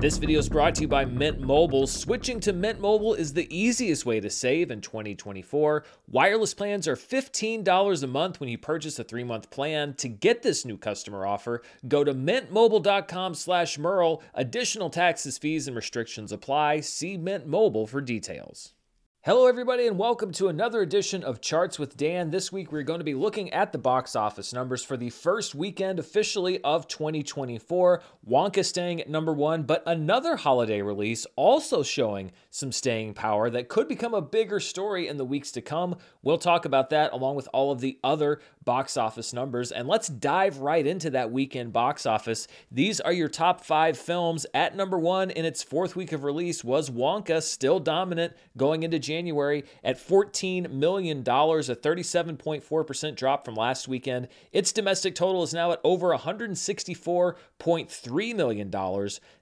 This video is brought to you by Mint Mobile. Switching to Mint Mobile is the easiest way to save in 2024. Wireless plans are $15 a month when you purchase a three-month plan. To get this new customer offer, go to mintmobile.com slash Murrell. Additional taxes, fees, and restrictions apply. See Mint Mobile for details. Hello, everybody, and welcome to another edition of Charts with Dan. This week, we're going to be looking at the box office numbers for the first weekend officially of 2024. Wonka staying at number one, but another holiday release also showing some staying power that could become a bigger story in the weeks to come. We'll talk about that along with all of the other box office numbers. And let's dive right into that weekend box office. These are your top five films. At number one in its fourth week of release was Wonka, still dominant going into January at $14 million, a 37.4% drop from last weekend. Its domestic total is now at over $164.3 million.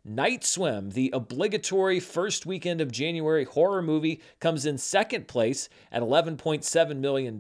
Night Swim, the obligatory first weekend of January horror movie, comes in second place at $11.7 million.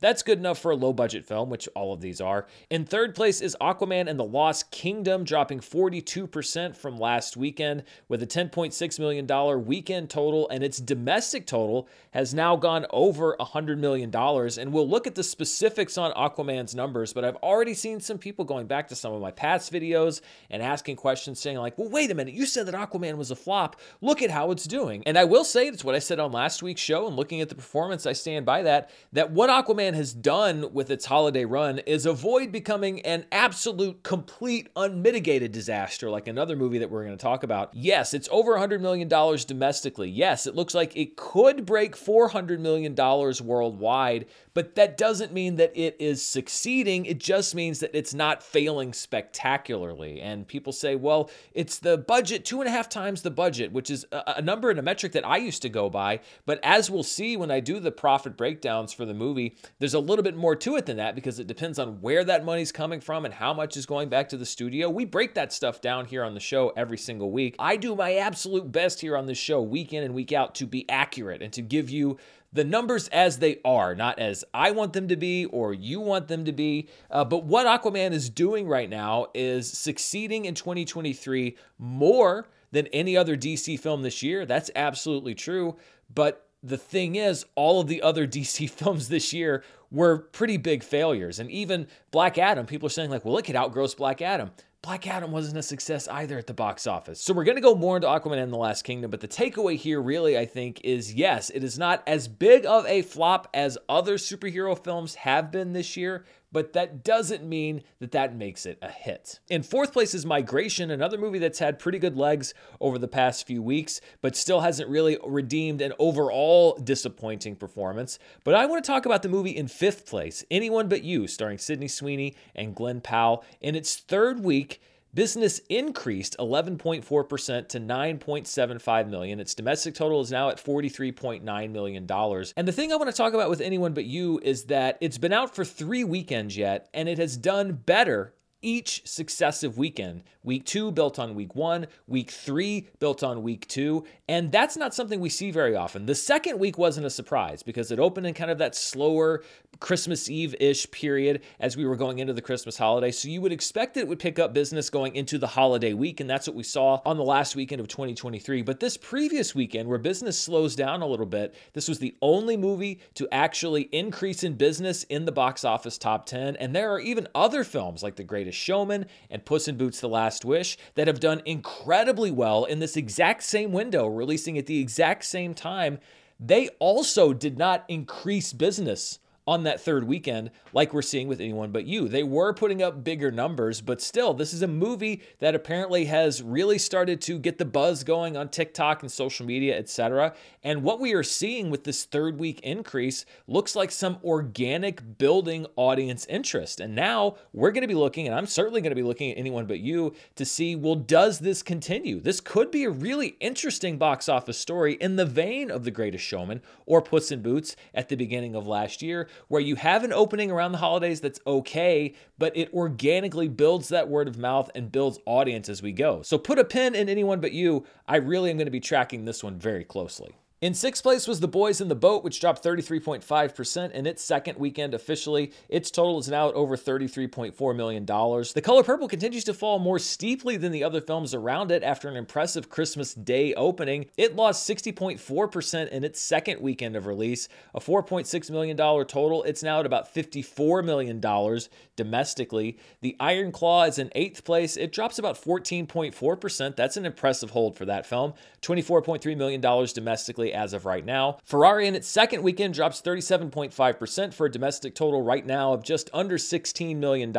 That's good enough for a low budget film, which all of these are. In third place is Aquaman and the Lost Kingdom, dropping 42% from last weekend with a $10.6 million weekend total, and its domestic total has now gone over $100 million. And we'll look at the specifics on Aquaman's numbers, but I've already seen some people going back to some of my past videos and asking questions saying, like, well, wait a minute, you said that Aquaman was a flop. Look at how it's doing. And I will say, it's what I said on last week's show, and looking at the performance, I stand by that, that what Aquaman has done with its holiday run is avoid becoming an absolute, complete, unmitigated disaster like another movie that we're going to talk about. Yes, it's over $100 million domestically. Yes, it looks like it could break $400 million worldwide, but that doesn't mean that it is succeeding. It just means that it's not failing spectacularly. And people say, well, it's the budget, two and a half times the budget, which is a, a number and a metric that I used to go by. But as we'll see when I do the profit breakdowns for the movie, there's a little bit more to it than that because it depends on where that money's coming from and how much is going back to the studio. We break that stuff down here on the show every single week. I do my absolute best here on this show, week in and week out, to be accurate and to give you the numbers as they are, not as I want them to be or you want them to be. Uh, but what Aquaman is doing right now is succeeding in 2023 more than any other DC film this year. That's absolutely true. But the thing is, all of the other DC films this year were pretty big failures. And even Black Adam, people are saying, like, well, look, it could outgross Black Adam. Black Adam wasn't a success either at the box office. So we're going to go more into Aquaman and the Lost Kingdom, but the takeaway here really I think is yes, it is not as big of a flop as other superhero films have been this year, but that doesn't mean that that makes it a hit. In fourth place is Migration, another movie that's had pretty good legs over the past few weeks, but still hasn't really redeemed an overall disappointing performance. But I want to talk about the movie in fifth place, Anyone But You, starring Sydney Sweeney and Glen Powell. In its third week, Business increased 11.4% to 9.75 million. Its domestic total is now at 43.9 million dollars. And the thing I want to talk about with anyone but you is that it's been out for 3 weekends yet and it has done better each successive weekend. Week two built on week one, week three built on week two. And that's not something we see very often. The second week wasn't a surprise because it opened in kind of that slower Christmas Eve ish period as we were going into the Christmas holiday. So you would expect that it would pick up business going into the holiday week. And that's what we saw on the last weekend of 2023. But this previous weekend, where business slows down a little bit, this was the only movie to actually increase in business in the box office top 10. And there are even other films like The Greatest Greatest Showman and Puss in Boots The Last Wish that have done incredibly well in this exact same window, releasing at the exact same time. They also did not increase business on that third weekend, like we're seeing with anyone but you. They were putting up bigger numbers, but still, this is a movie that apparently has really started to get the buzz going on TikTok and social media, etc. And what we are seeing with this third week increase looks like some organic building audience interest. And now we're going to be looking, and I'm certainly going to be looking at anyone but you to see well, does this continue? This could be a really interesting box office story in the vein of The Greatest Showman or Puss in Boots at the beginning of last year where you have an opening around the holidays that's okay, but it organically builds that word of mouth and builds audience as we go. So put a pin in anyone but you. I really am going to be tracking this one very closely. In sixth place was The Boys in the Boat, which dropped 33.5% in its second weekend officially. Its total is now at over $33.4 million. The Color Purple continues to fall more steeply than the other films around it after an impressive Christmas Day opening. It lost 60.4% in its second weekend of release, a $4.6 million total. It's now at about $54 million domestically. The Iron Claw is in eighth place. It drops about 14.4%. That's an impressive hold for that film. $24.3 million domestically as of right now. Ferrari in its second weekend drops 37.5% for a domestic total right now of just under $16 million.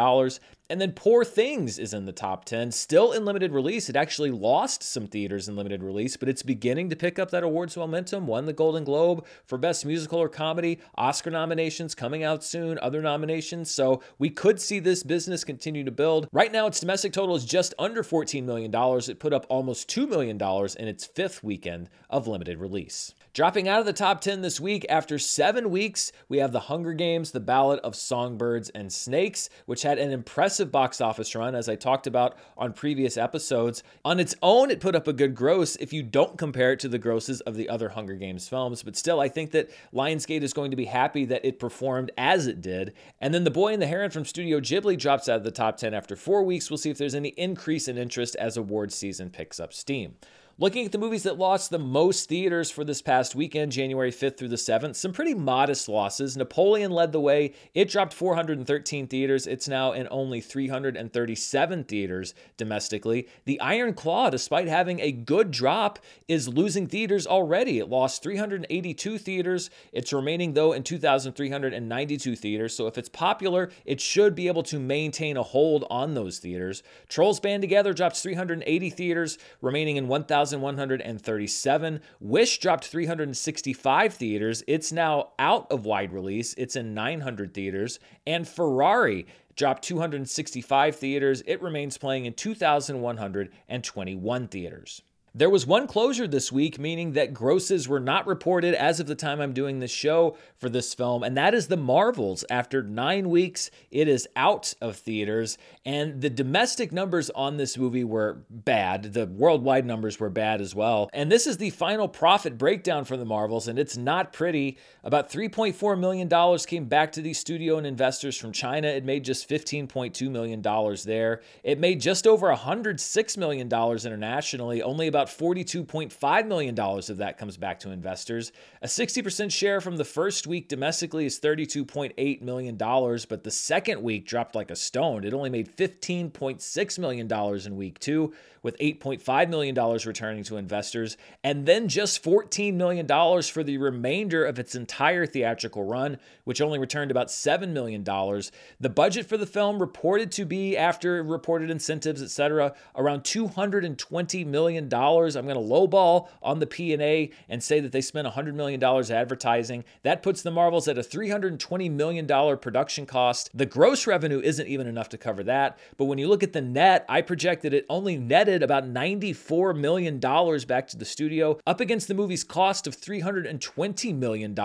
And then Poor Things is in the top 10, still in limited release. It actually lost some theaters in limited release, but it's beginning to pick up that awards momentum. Won the Golden Globe for Best Musical or Comedy, Oscar nominations coming out soon, other nominations. So we could see this business continue to build. Right now, its domestic total is just under $14 million. It put up almost $2 million in its fifth weekend of limited release. Dropping out of the top 10 this week after seven weeks, we have The Hunger Games, The Ballad of Songbirds and Snakes, which had an impressive box office run, as I talked about on previous episodes. On its own, it put up a good gross if you don't compare it to the grosses of the other Hunger Games films, but still, I think that Lionsgate is going to be happy that it performed as it did. And then The Boy and the Heron from Studio Ghibli drops out of the top 10 after four weeks. We'll see if there's any increase in interest as award season picks up steam. Looking at the movies that lost the most theaters for this past weekend, January 5th through the 7th, some pretty modest losses. Napoleon led the way. It dropped 413 theaters. It's now in only 337 theaters domestically. The Iron Claw, despite having a good drop, is losing theaters already. It lost 382 theaters. It's remaining, though, in 2,392 theaters. So if it's popular, it should be able to maintain a hold on those theaters. Trolls Band Together drops 380 theaters, remaining in 1,000. 1,137. Wish dropped 365 theaters. It's now out of wide release. It's in 900 theaters. And Ferrari dropped 265 theaters. It remains playing in 2,121 theaters. There was one closure this week, meaning that grosses were not reported as of the time I'm doing this show for this film, and that is The Marvels. After nine weeks, it is out of theaters, and the domestic numbers on this movie were bad. The worldwide numbers were bad as well. And this is the final profit breakdown for The Marvels, and it's not pretty. About $3.4 million came back to the studio and investors from China. It made just $15.2 million there. It made just over $106 million internationally, only about about $42.5 million of that comes back to investors. A 60% share from the first week domestically is $32.8 million, but the second week dropped like a stone. It only made $15.6 million in week two, with $8.5 million returning to investors, and then just $14 million for the remainder of its entire theatrical run, which only returned about $7 million. The budget for the film reported to be, after reported incentives, etc., around $220 million. I'm going to lowball on the P&A and say that they spent $100 million advertising. That puts the Marvels at a $320 million production cost. The gross revenue isn't even enough to cover that, but when you look at the net, I projected it only netted about $94 million back to the studio, up against the movie's cost of $320 million.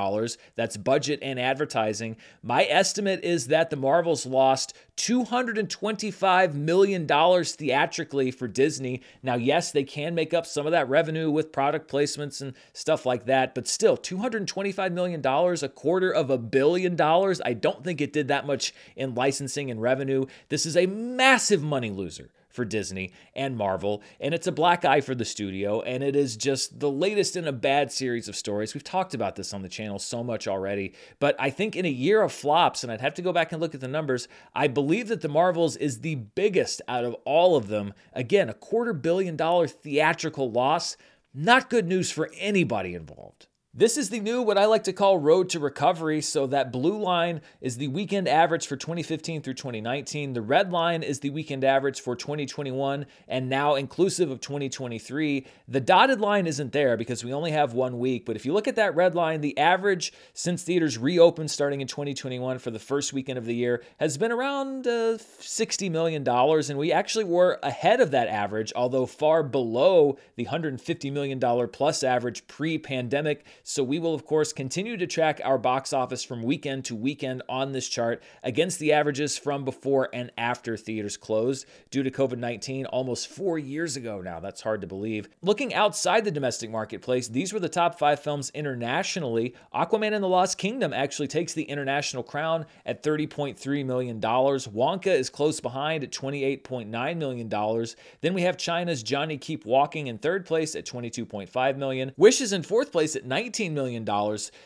That's budget and advertising. My estimate is that the Marvels lost $225 million theatrically for Disney. Now, yes, they can make up some of that revenue with product placements and stuff like that, but still, $225 million, a quarter of a billion dollars. I don't think it did that much in licensing and revenue. This is a massive money loser for Disney and Marvel, and it's a black eye for the studio, and it is just the latest in a bad series of stories. We've talked about this on the channel so much already, but I think in a year of flops, and I'd have to go back and look at the numbers, I believe that The Marvels is the biggest out of all of them. Again, a quarter billion dollar theatrical loss. Not good news for anybody involved. This is the new, what I like to call road to recovery. So, that blue line is the weekend average for 2015 through 2019. The red line is the weekend average for 2021 and now inclusive of 2023. The dotted line isn't there because we only have one week. But if you look at that red line, the average since theaters reopened starting in 2021 for the first weekend of the year has been around uh, $60 million. And we actually were ahead of that average, although far below the $150 million plus average pre pandemic So we will, of course, continue to track our box office from weekend to weekend on this chart against the averages from before and after theaters closed due to COVID 19 almost four years ago now. That's hard to believe. Looking outside the domestic marketplace, these were the top five films internationally. Aquaman and the Lost Kingdom actually takes the international crown at $30.3 million. Wonka is close behind at $28.9 million. Then we have China's Johnny Keep Walking in third place at $22.5 million. Wish is in fourth place at $19 million.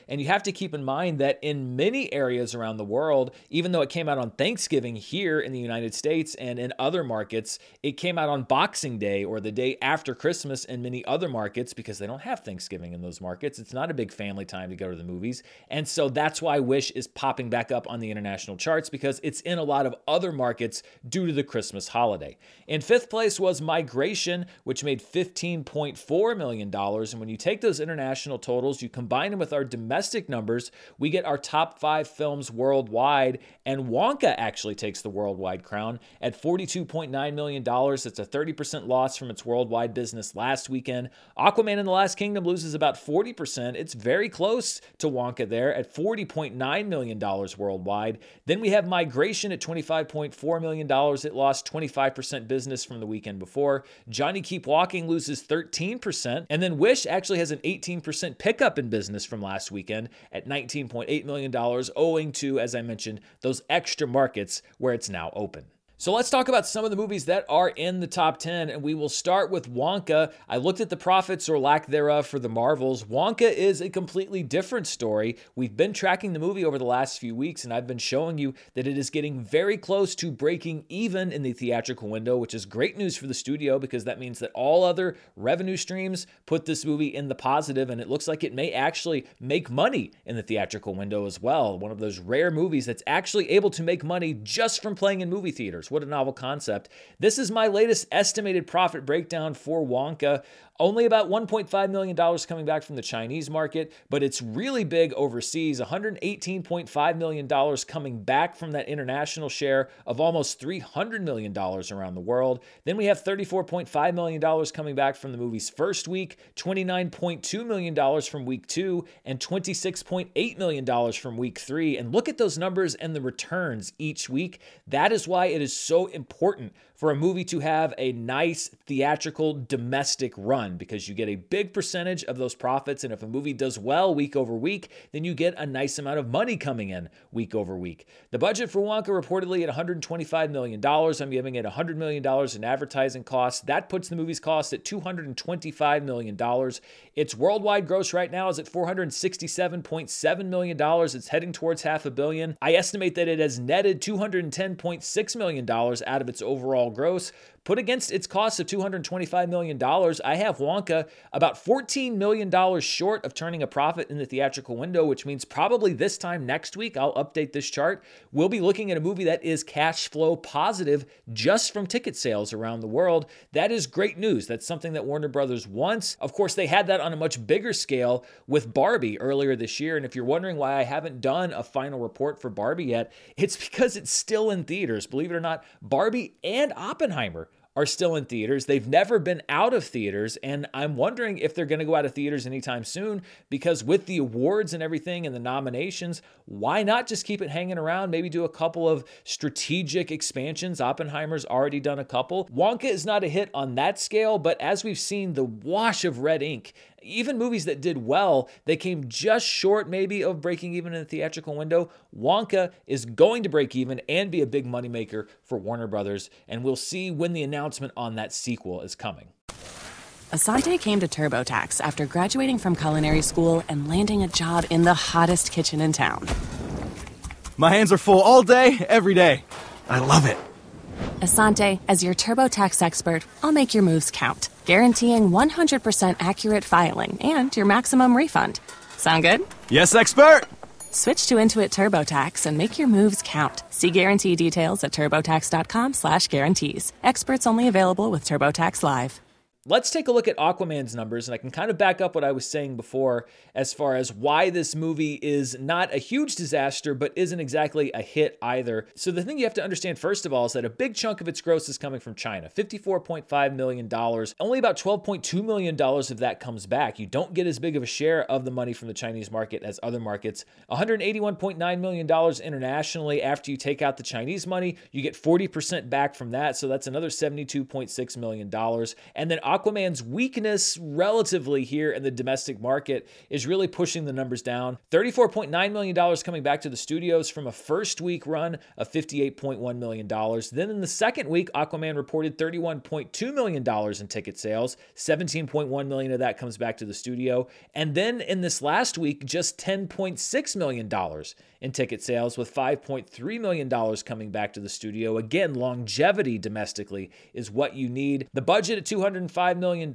And you have to keep in mind that in many areas around the world, even though it came out on Thanksgiving here in the United States and in other markets, it came out on Boxing Day or the day after Christmas in many other markets because they don't have Thanksgiving in those markets. It's not a big family time to go to the movies. And so that's why Wish is popping back up on the international charts because it's in a lot of other markets due to the Christmas holiday. In fifth place was Migration, which made $15.4 million. And when you take those international totals, you combine them with our domestic numbers, we get our top five films worldwide. And Wonka actually takes the worldwide crown at $42.9 million. It's a 30% loss from its worldwide business last weekend. Aquaman and the Lost Kingdom loses about 40%. It's very close to Wonka there at $40.9 million worldwide. Then we have Migration at $25.4 million. It lost 25% business from the weekend before. Johnny Keep Walking loses 13%. And then Wish actually has an 18% pickup in business from last weekend at $19.8 million, owing to, as I mentioned, those extra markets where it's now open. So let's talk about some of the movies that are in the top 10, and we will start with Wonka. I looked at the profits or lack thereof for the Marvels. Wonka is a completely different story. We've been tracking the movie over the last few weeks, and I've been showing you that it is getting very close to breaking even in the theatrical window, which is great news for the studio because that means that all other revenue streams put this movie in the positive, and it looks like it may actually make money in the theatrical window as well. One of those rare movies that's actually able to make money just from playing in movie theaters. What a novel concept. This is my latest estimated profit breakdown for Wonka. Only about $1.5 million coming back from the Chinese market, but it's really big overseas. $118.5 million coming back from that international share of almost $300 million around the world. Then we have $34.5 million coming back from the movie's first week, $29.2 million from week two, and $26.8 million from week three. And look at those numbers and the returns each week. That is why it is so important for a movie to have a nice theatrical domestic run because you get a big percentage of those profits. And if a movie does well week over week, then you get a nice amount of money coming in week over week. The budget for Wonka reportedly at $125 million. I'm giving it $100 million in advertising costs. That puts the movie's cost at $225 million. Its worldwide gross right now is at $467.7 million. It's heading towards half a billion. I estimate that it has netted $210.6 million out of its overall gross. Put against its cost of $225 million, I have Wonka about $14 million short of turning a profit in the theatrical window, which means probably this time next week, I'll update this chart. We'll be looking at a movie that is cash flow positive just from ticket sales around the world. That is great news. That's something that Warner Brothers wants. Of course, they had that on a much bigger scale with Barbie earlier this year. And if you're wondering why I haven't done a final report for Barbie yet, it's because it's still in theaters. Believe it or not, Barbie and Oppenheimer are still in theaters. They've never been out of theaters, and I'm wondering if they're going to go out of theaters anytime soon because with the awards and everything and the nominations, why not just keep it hanging around? Maybe do a couple of strategic expansions. Oppenheimer's already done a couple. Wonka is not a hit on that scale, but as we've seen, the wash of red ink even movies that did well, they came just short maybe of breaking even in the theatrical window. Wonka is going to break even and be a big moneymaker for Warner Brothers, and we'll see when the announcement on that sequel is coming. Asante came to TurboTax after graduating from culinary school and landing a job in the hottest kitchen in town. My hands are full all day, every day. I love it. Asante, as your TurboTax expert, I'll make your moves count, guaranteeing 100% accurate filing and your maximum refund. Sound good? Yes, expert! Switch to Intuit TurboTax and make your moves count. See guarantee details at turbotax.com slash guarantees. Experts only available with TurboTax Live. Let's take a look at Aquaman's numbers, and I can kind of back up what I was saying before as far as why this movie is not a huge disaster, but isn't exactly a hit either. So, the thing you have to understand, first of all, is that a big chunk of its gross is coming from China $54.5 million. Only about $12.2 million of that comes back. You don't get as big of a share of the money from the Chinese market as other markets. $181.9 million internationally. After you take out the Chinese money, you get 40% back from that. So, that's another $72.6 million. And then Aquaman's weakness relatively here in the domestic market is really pushing the numbers down. $34.9 million coming back to the studios from a first week run of $58.1 million. Then in the second week, Aquaman reported $31.2 million in ticket sales. 17.1 million of that comes back to the studio. And then in this last week, just $10.6 million in ticket sales, with $5.3 million coming back to the studio. Again, longevity domestically is what you need. The budget at $205 million.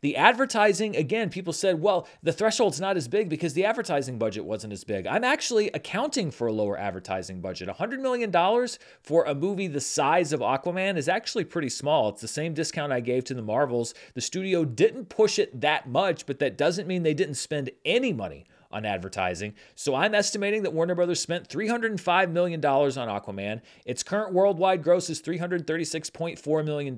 The advertising, again, people said, well, the threshold's not as big because the advertising budget wasn't as big. I'm actually accounting for a lower advertising budget. $100 million for a movie the size of Aquaman is actually pretty small. It's the same discount I gave to the Marvels. The studio didn't push it that much, but that doesn't mean they didn't spend any money on advertising. So I'm estimating that Warner Brothers spent $305 million on Aquaman. Its current worldwide gross is $336.4 million.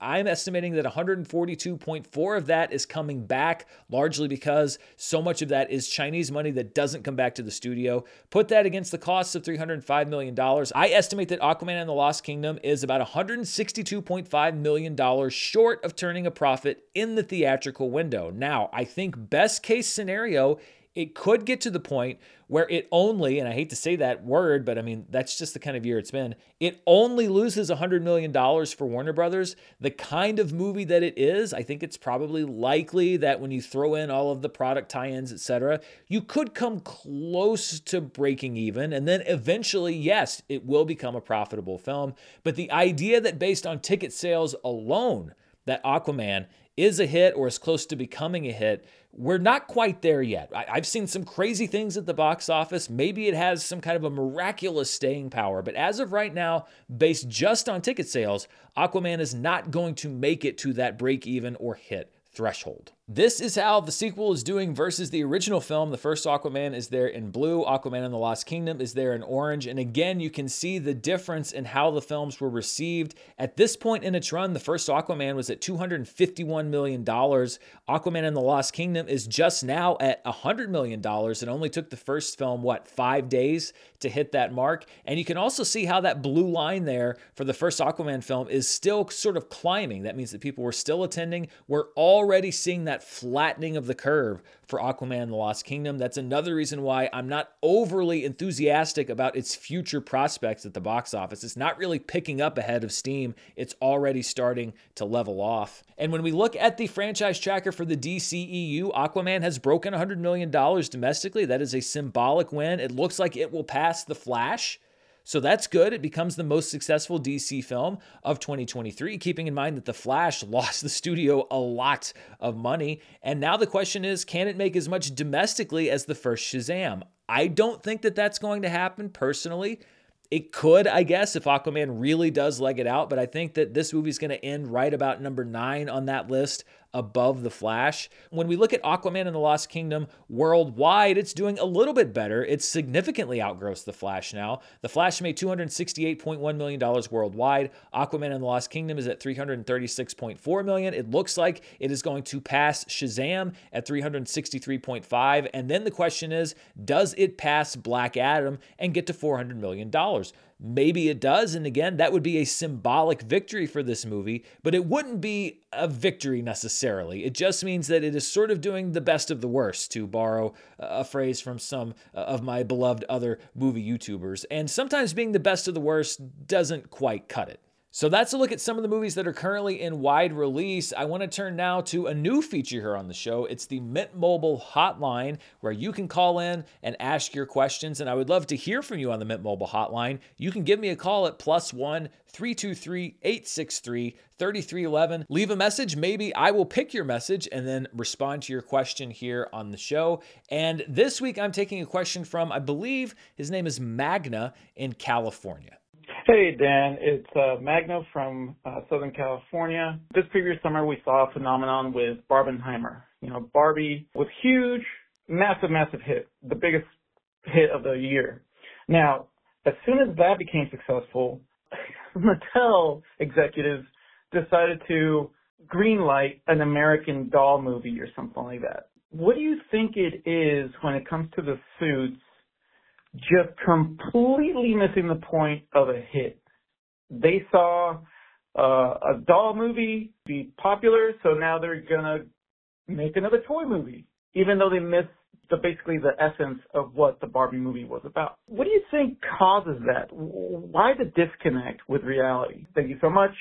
I'm estimating that 142.4 of that is coming back, largely because so much of that is Chinese money that doesn't come back to the studio. Put that against the costs of $305 million. I estimate that Aquaman and the Lost Kingdom is about $162.5 million short of turning a profit in the theatrical window. Now, I think best case scenario it could get to the point where it only, and I hate to say that word, but I mean, that's just the kind of year it's been, it only loses $100 million for Warner Brothers. The kind of movie that it is, I think it's probably likely that when you throw in all of the product tie ins, etc., you could come close to breaking even. And then eventually, yes, it will become a profitable film. But the idea that based on ticket sales alone, that Aquaman is a hit or is close to becoming a hit we're not quite there yet. I, have seen some crazy things at the box office. Maybe it has some kind of a miraculous staying power, but as of right now, based just on ticket sales, Aquaman is not going to make it to that break even or hit threshold. This is how the sequel is doing versus the original film. The first Aquaman is there in blue, Aquaman and the Lost Kingdom is there in orange. And again, you can see the difference in how the films were received. At this point in its run, the first Aquaman was at $251 million. Aquaman and the Lost Kingdom is just now at $100 million. It only took the first film, what, five days to hit that mark. And you can also see how that blue line there for the first Aquaman film is still sort of climbing. That means that people were still attending. We're already seeing that that flattening of the curve for Aquaman The Lost Kingdom. That's another reason why I'm not overly enthusiastic about its future prospects at the box office. It's not really picking up ahead of Steam, it's already starting to level off. And when we look at the franchise tracker for the DCEU, Aquaman has broken $100 million domestically. That is a symbolic win. It looks like it will pass The Flash. So that's good. It becomes the most successful DC film of 2023, keeping in mind that The Flash lost the studio a lot of money. And now the question is can it make as much domestically as the first Shazam? I don't think that that's going to happen personally. It could, I guess, if Aquaman really does leg it out, but I think that this movie is going to end right about number nine on that list above The Flash. When we look at Aquaman and the Lost Kingdom worldwide, it's doing a little bit better. It's significantly outgrossed The Flash now. The Flash made $268.1 million worldwide. Aquaman and the Lost Kingdom is at 336.4 million. It looks like it is going to pass Shazam at 363.5. And then the question is, does it pass Black Adam and get to $400 million? Maybe it does. And again, that would be a symbolic victory for this movie, but it wouldn't be a victory necessarily. It just means that it is sort of doing the best of the worst, to borrow a phrase from some uh, of my beloved other movie YouTubers. And sometimes being the best of the worst doesn't quite cut it. So that's a look at some of the movies that are currently in wide release. I want to turn now to a new feature here on the show. It's the Mint Mobile Hotline, where you can call in and ask your questions. And I would love to hear from you on the Mint Mobile Hotline. You can give me a call at plus one 323 863 3311. Leave a message. Maybe I will pick your message and then respond to your question here on the show. And this week I'm taking a question from, I believe his name is Magna in California. Hey, Dan. It's uh, Magno from uh, Southern California. This previous summer, we saw a phenomenon with Barbenheimer. You know, Barbie was huge, massive, massive hit, the biggest hit of the year. Now, as soon as that became successful, Mattel executives decided to greenlight an American Doll movie or something like that. What do you think it is when it comes to the suits just completely missing the point of a hit? They saw uh, a doll movie be popular, so now they're gonna make another toy movie, even though they missed the basically the essence of what the Barbie movie was about. What do you think causes that? Why the disconnect with reality? Thank you so much.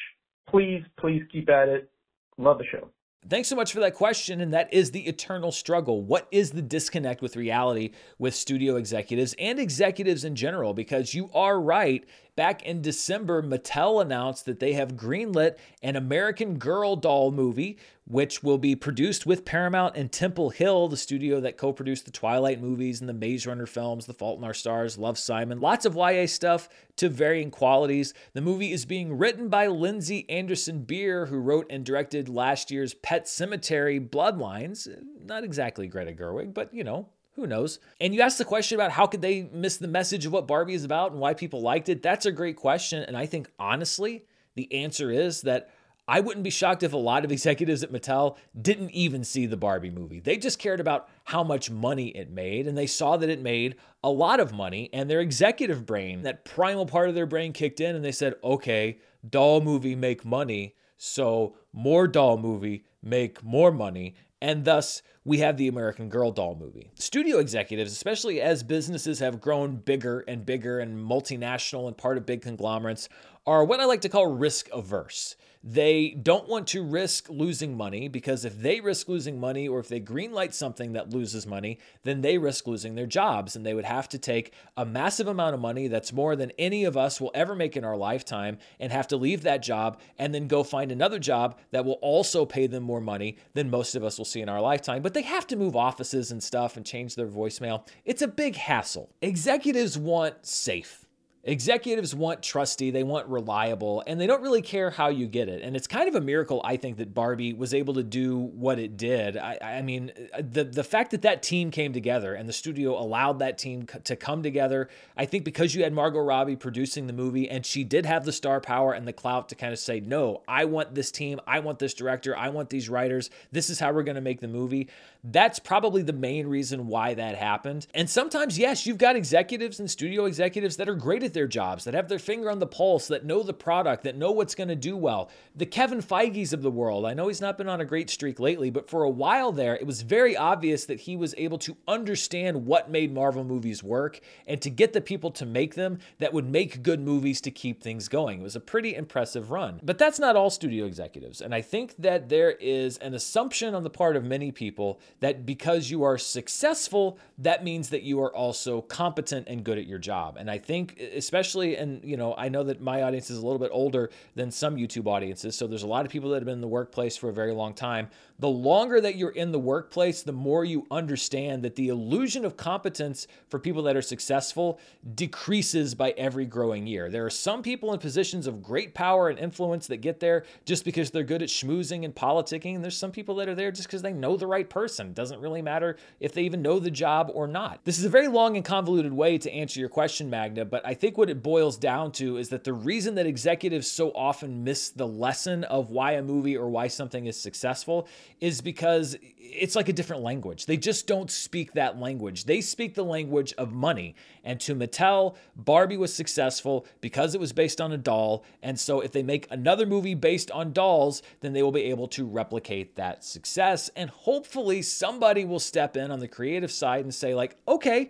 Please, please keep at it. Love the show. Thanks so much for that question. And that is the eternal struggle. What is the disconnect with reality with studio executives and executives in general? Because you are right. Back in December, Mattel announced that they have greenlit an American Girl doll movie, which will be produced with Paramount and Temple Hill, the studio that co produced the Twilight movies and the Maze Runner films, The Fault in Our Stars, Love Simon, lots of YA stuff to varying qualities. The movie is being written by Lindsey Anderson Beer, who wrote and directed last year's Pet Sematary Bloodlines. Not exactly Greta Gerwig, but you know, who knows? And you asked the question about how could they miss the message of what Barbie is about and why people liked it. That's a great question. And I think honestly, the answer is that I wouldn't be shocked if a lot of executives at Mattel didn't even see the Barbie movie. They just cared about how much money it made, and they saw that it made a lot of money, and their executive brain, that primal part of their brain kicked in, and they said, okay, doll movie make money, so more doll movie make more money. And thus, we have the American Girl doll movie. Studio executives, especially as businesses have grown bigger and bigger and multinational and part of big conglomerates, are what I like to call risk averse. They don't want to risk losing money because if they risk losing money or if they greenlight something that loses money, then they risk losing their jobs and they would have to take a massive amount of money that's more than any of us will ever make in our lifetime and have to leave that job and then go find another job that will also pay them more money than most of us will see in our lifetime. But they have to move offices and stuff and change their voicemail. It's a big hassle. Executives want safe. Executives want trusty, they want reliable, and they don't really care how you get it. And it's kind of a miracle, I think, that Barbie was able to do what it did. I, I mean, the the fact that that team came together and the studio allowed that team to come together, I think because you had Margot Robbie producing the movie and she did have the star power and the clout to kind of say, no, I want this team, I want this director, I want these writers, this is how we're going to make the movie. That's probably the main reason why that happened. And sometimes, yes, you've got executives and studio executives that are great at their jobs, that have their finger on the pulse, that know the product, that know what's going to do well. The Kevin Feige's of the world. I know he's not been on a great streak lately, but for a while there, it was very obvious that he was able to understand what made Marvel movies work and to get the people to make them that would make good movies to keep things going. It was a pretty impressive run. But that's not all studio executives. And I think that there is an assumption on the part of many people that because you are successful, that means that you are also competent and good at your job. And I think, especially, and you know, I know that my audience is a little bit older than some YouTube audiences, so there's a lot of people that have been in the workplace for a very long time. The longer that you're in the workplace, the more you understand that the illusion of competence for people that are successful decreases by every growing year. There are some people in positions of great power and influence that get there just because they're good at schmoozing and politicking. And there's some people that are there just because they know the right person. It doesn't really matter if they even know the job or not. This is a very long and convoluted way to answer your question, Magna, but I think what it boils down to is that the reason that executives so often miss the lesson of why a movie or why something is successful is because it's like a different language. They just don't speak that language. They speak the language of money. And to Mattel, Barbie was successful because it was based on a doll. And so if they make another movie based on dolls, then they will be able to replicate that success. And hopefully somebody will step in on the creative side and say, like, okay,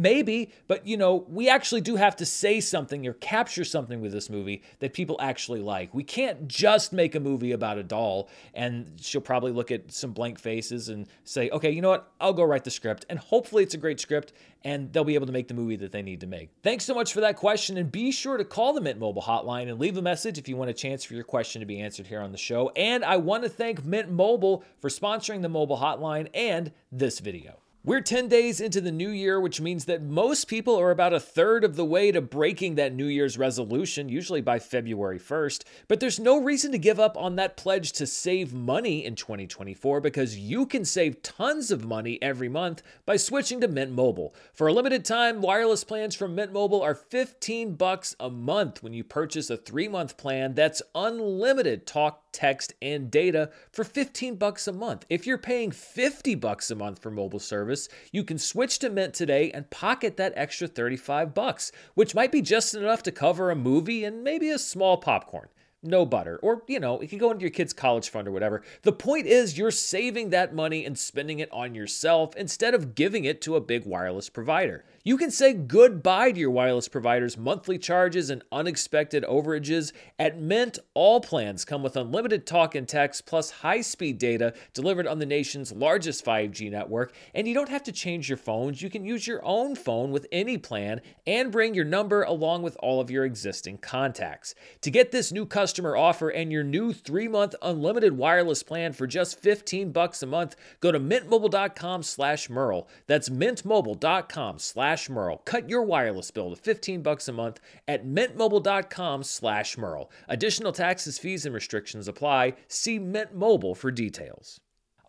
Maybe, but you know, we actually do have to say something or capture something with this movie that people actually like. We can't just make a movie about a doll and she'll probably look at some blank faces and say, okay, you know what? I'll go write the script. And hopefully it's a great script and they'll be able to make the movie that they need to make. Thanks so much for that question. And be sure to call the Mint Mobile hotline and leave a message if you want a chance for your question to be answered here on the show. And I want to thank Mint Mobile for sponsoring the mobile hotline and this video. We're 10 days into the new year, which means that most people are about a third of the way to breaking that New Year's resolution, usually by February 1st. But there's no reason to give up on that pledge to save money in 2024 because you can save tons of money every month by switching to Mint Mobile. For a limited time, wireless plans from Mint Mobile are 15 bucks a month when you purchase a 3-month plan that's unlimited talk, text, and data for 15 bucks a month. If you're paying 50 bucks a month for mobile service, you can switch to Mint today and pocket that extra 35 bucks, which might be just enough to cover a movie and maybe a small popcorn no butter. Or, you know, it can go into your kid's college fund or whatever. The point is, you're saving that money and spending it on yourself instead of giving it to a big wireless provider. You can say goodbye to your wireless provider's monthly charges and unexpected overages. At Mint, all plans come with unlimited talk and text plus high speed data delivered on the nation's largest 5G network. And you don't have to change your phones. You can use your own phone with any plan and bring your number along with all of your existing contacts. To get this new customer offer and your new three month unlimited wireless plan for just 15 bucks a month, go to mintmobile.com slash Murrell. That's mintmobile.com slash slash Murrell. Cut your wireless bill to 15 bucks a month at mintmobile.com slash Murrell. Additional taxes, fees, and restrictions apply. See Mint Mobile for details.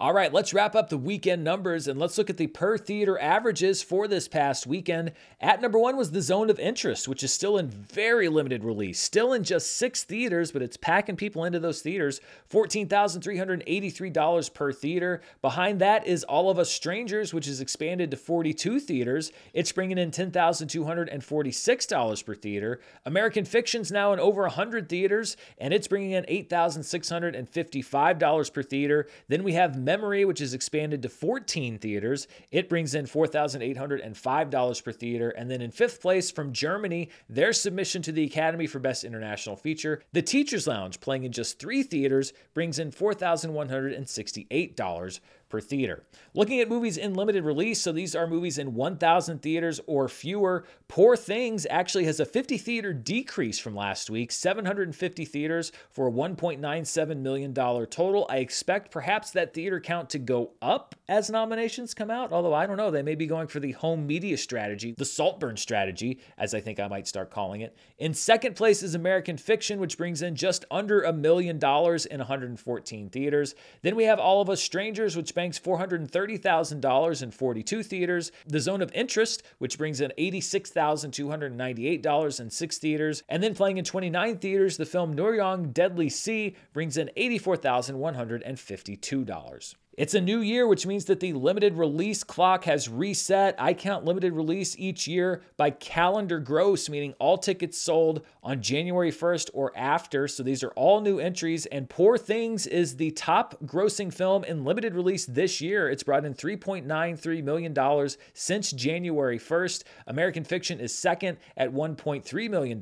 All right, let's wrap up the weekend numbers and let's look at the per theater averages for this past weekend. At number one was The Zone of Interest, which is still in very limited release, still in just six theaters, but it's packing people into those theaters. $14,383 per theater. Behind that is All of Us Strangers, which is expanded to 42 theaters. It's bringing in $10,246 per theater. American Fiction's now in over 100 theaters, and it's bringing in $8,655 per theater. Then we have Memory, which is expanded to 14 theaters. It brings in $4,805 per theater. And then in fifth place from Germany, their submission to the Academy for Best International Feature, The Teacher's Lounge, playing in just three theaters, brings in $4,168 per theater. Looking at movies in limited release, so these are movies in 1,000 theaters or fewer. Poor Things actually has a 50 theater decrease from last week, 750 theaters for a $1.97 million total. I expect perhaps that theater count to go up as nominations come out, although I don't know. They may be going for the home media strategy, the Saltburn strategy, as I think I might start calling it. In second place is American Fiction, which brings in just under a million dollars in 114 theaters. Then we have All of Us Strangers, which banks $430,000 in 42 theaters. The Zone of Interest, which brings in $86,298 in six theaters. And then playing in 29 theaters, the film Noryang Deadly Sea brings in $84,152. It's a new year, which means that the limited release clock has reset. I count limited release each year by calendar gross, meaning all tickets sold on January 1st or after. So these are all new entries. And Poor Things is the top grossing film in limited release this year. It's brought in $3.93 million since January 1st. American Fiction is second at $1.3 million.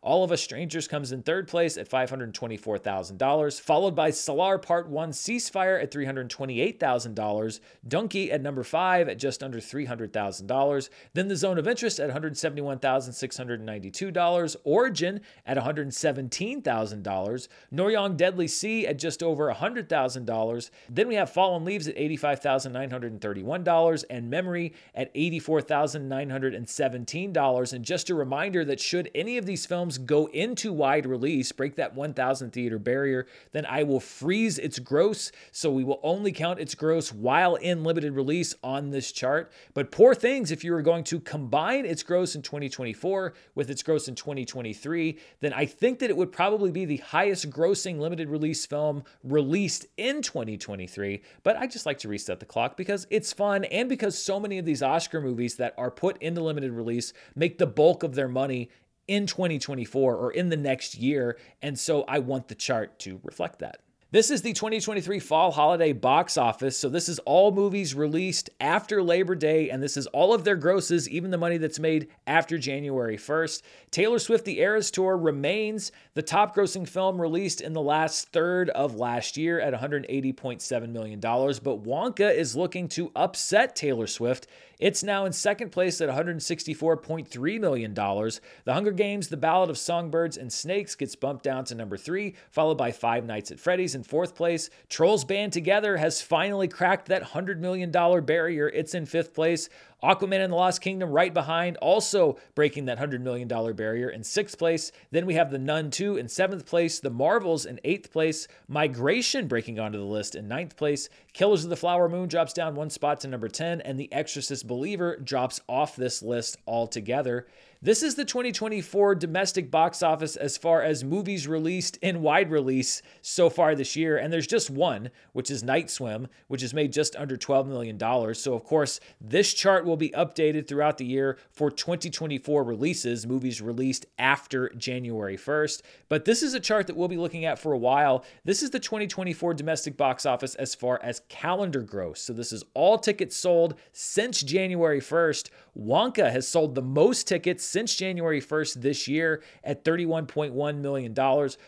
All of Us Strangers comes in third place at $524,000, followed by Salaar Part 1 Ceasefire at 320 $28,000. Dunki at number five at just under $300,000. Then the Zone of Interest at $171,692. Origin at $117,000. Noryang Deadly Sea at just over $100,000. Then we have Fallen Leaves at $85,931 and Memory at $84,917. And just a reminder that should any of these films go into wide release, break that 1,000 theater barrier, then I will freeze its gross. So we will only only count its gross while in limited release on this chart. But Poor Things, if you were going to combine its gross in 2024 with its gross in 2023, then I think that it would probably be the highest grossing limited release film released in 2023. But I just like to reset the clock because it's fun and because so many of these Oscar movies that are put into limited release make the bulk of their money in 2024 or in the next year. And so I want the chart to reflect that. This is the 2023 fall holiday box office. So, this is all movies released after Labor Day, and this is all of their grosses, even the money that's made after January 1st. Taylor Swift The Eras Tour remains the top grossing film released in the last third of last year at $180.7 million. But Wonka is looking to upset Taylor Swift It's now in second place at $164.3 million. The Hunger Games, The Ballad of Songbirds and Snakes gets bumped down to number three, followed by Five Nights at Freddy's in fourth place. Trolls Band Together has finally cracked that $100 million barrier. It's in fifth place. Aquaman and the Lost Kingdom right behind, also breaking that $100 million barrier in sixth place. Then we have The Nun 2 in seventh place, The Marvels in eighth place, Migration breaking onto the list in ninth place, Killers of the Flower Moon drops down one spot to number 10, and The Exorcist Believer drops off this list altogether. This is the 2024 domestic box office as far as movies released in wide release so far this year. And there's just one, which is Night Swim, which has made just under $12 million. So, of course, this chart will be updated throughout the year for 2024 releases, movies released after January 1st. But this is a chart that we'll be looking at for a while. This is the 2024 domestic box office as far as calendar gross. So, this is all tickets sold since January 1st. Wonka has sold the most tickets since January 1st this year at $31.1 million,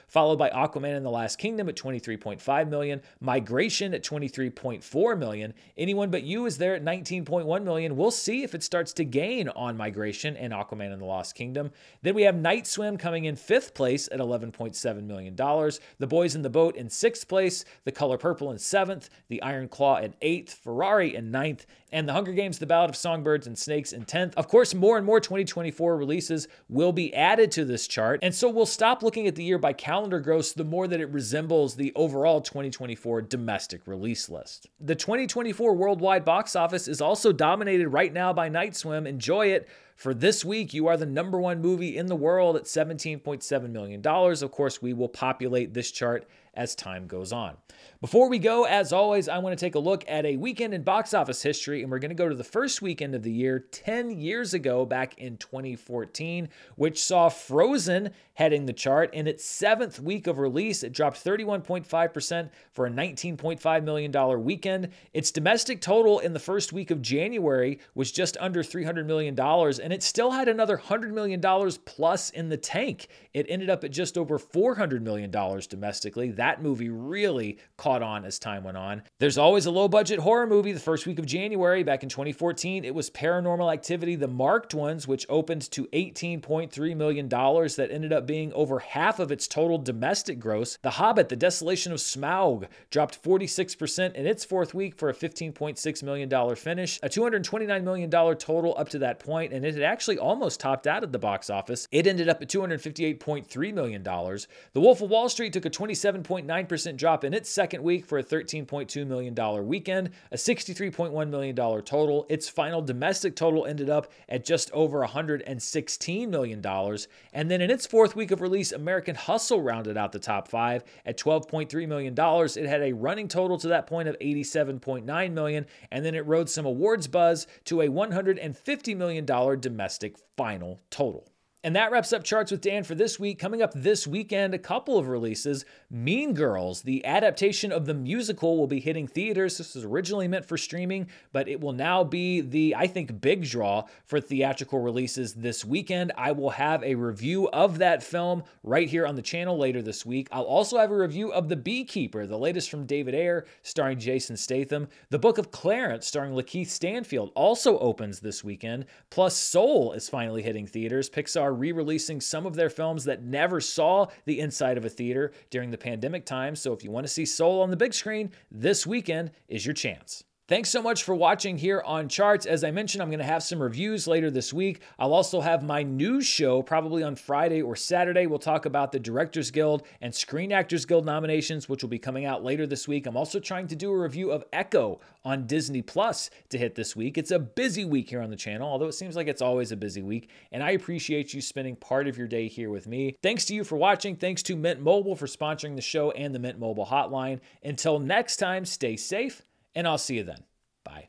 followed by Aquaman and the Lost Kingdom at 23.5 million, Migration at 23.4 million. Anyone but you is there at 19.1 million. We'll see if it starts to gain on Migration and Aquaman and the Lost Kingdom. Then we have Night Swim coming in fifth place at $11.7 million, The Boys in the Boat in sixth place, The Color Purple in seventh, The Iron Claw in eighth, Ferrari in ninth, and The Hunger Games, The Ballad of Songbirds and Snakes in 10th. Of course, more and more 2024 releases will be added to this chart, and so we'll stop looking at the year by calendar gross the more that it resembles the overall 2024 domestic release list. The 2024 worldwide box office is also dominated right now by Night Swim. Enjoy it. For this week, you are the number one movie in the world at $17.7 million. Of course, we will populate this chart as time goes on. Before we go, as always, I want to take a look at a weekend in box office history, and we're going to go to the first weekend of the year 10 years ago, back in 2014, which saw Frozen heading the chart. In its seventh week of release, it dropped 31.5% for a $19.5 million weekend. Its domestic total in the first week of January was just under $300 million, and it still had another $100 million plus in the tank. It ended up at just over $400 million domestically. That movie really caught on as time went on. There's always a low budget horror movie the first week of January. Back in 2014, it was Paranormal Activity, the marked ones, which opened to $18.3 million. That ended up being over half of its total domestic gross. The Hobbit, The Desolation of Smaug, dropped 46% in its fourth week for a $15.6 million finish, a $229 million total up to that point, and it had actually almost topped out at the box office. It ended up at $258.3 million. The Wolf of Wall Street took a 27.9% drop in its second week for a $13.2 million weekend, a $63.1 million total. Its final domestic total ended up at just over $116 million. And then in its fourth week of release, American Hustle rounded out the top five at $12.3 million. It had a running total to that point of 87.9 million, and then it rode some awards buzz to a $150 million domestic final total. And that wraps up Charts with Dan for this week. Coming up this weekend, a couple of releases. Mean Girls, the adaptation of the musical, will be hitting theaters. This was originally meant for streaming, but it will now be the, I think, big draw for theatrical releases this weekend. I will have a review of that film right here on the channel later this week. I'll also have a review of The Beekeeper, the latest from David Ayer, starring Jason Statham. The Book of Clarence, starring Lakeith Stanfield, also opens this weekend. Plus, Soul is finally hitting theaters. Pixar are re releasing some of their films that never saw the inside of a theater during the pandemic time. So if you want to see Soul on the big screen, this weekend is your chance. Thanks so much for watching here on Charts. As I mentioned, I'm going to have some reviews later this week. I'll also have my news show probably on Friday or Saturday. We'll talk about the Directors Guild and Screen Actors Guild nominations, which will be coming out later this week. I'm also trying to do a review of Echo on Disney Plus to hit this week. It's a busy week here on the channel, although it seems like it's always a busy week. And I appreciate you spending part of your day here with me. Thanks to you for watching. Thanks to Mint Mobile for sponsoring the show and the Mint Mobile hotline. Until next time, stay safe and I'll see you then. Bye.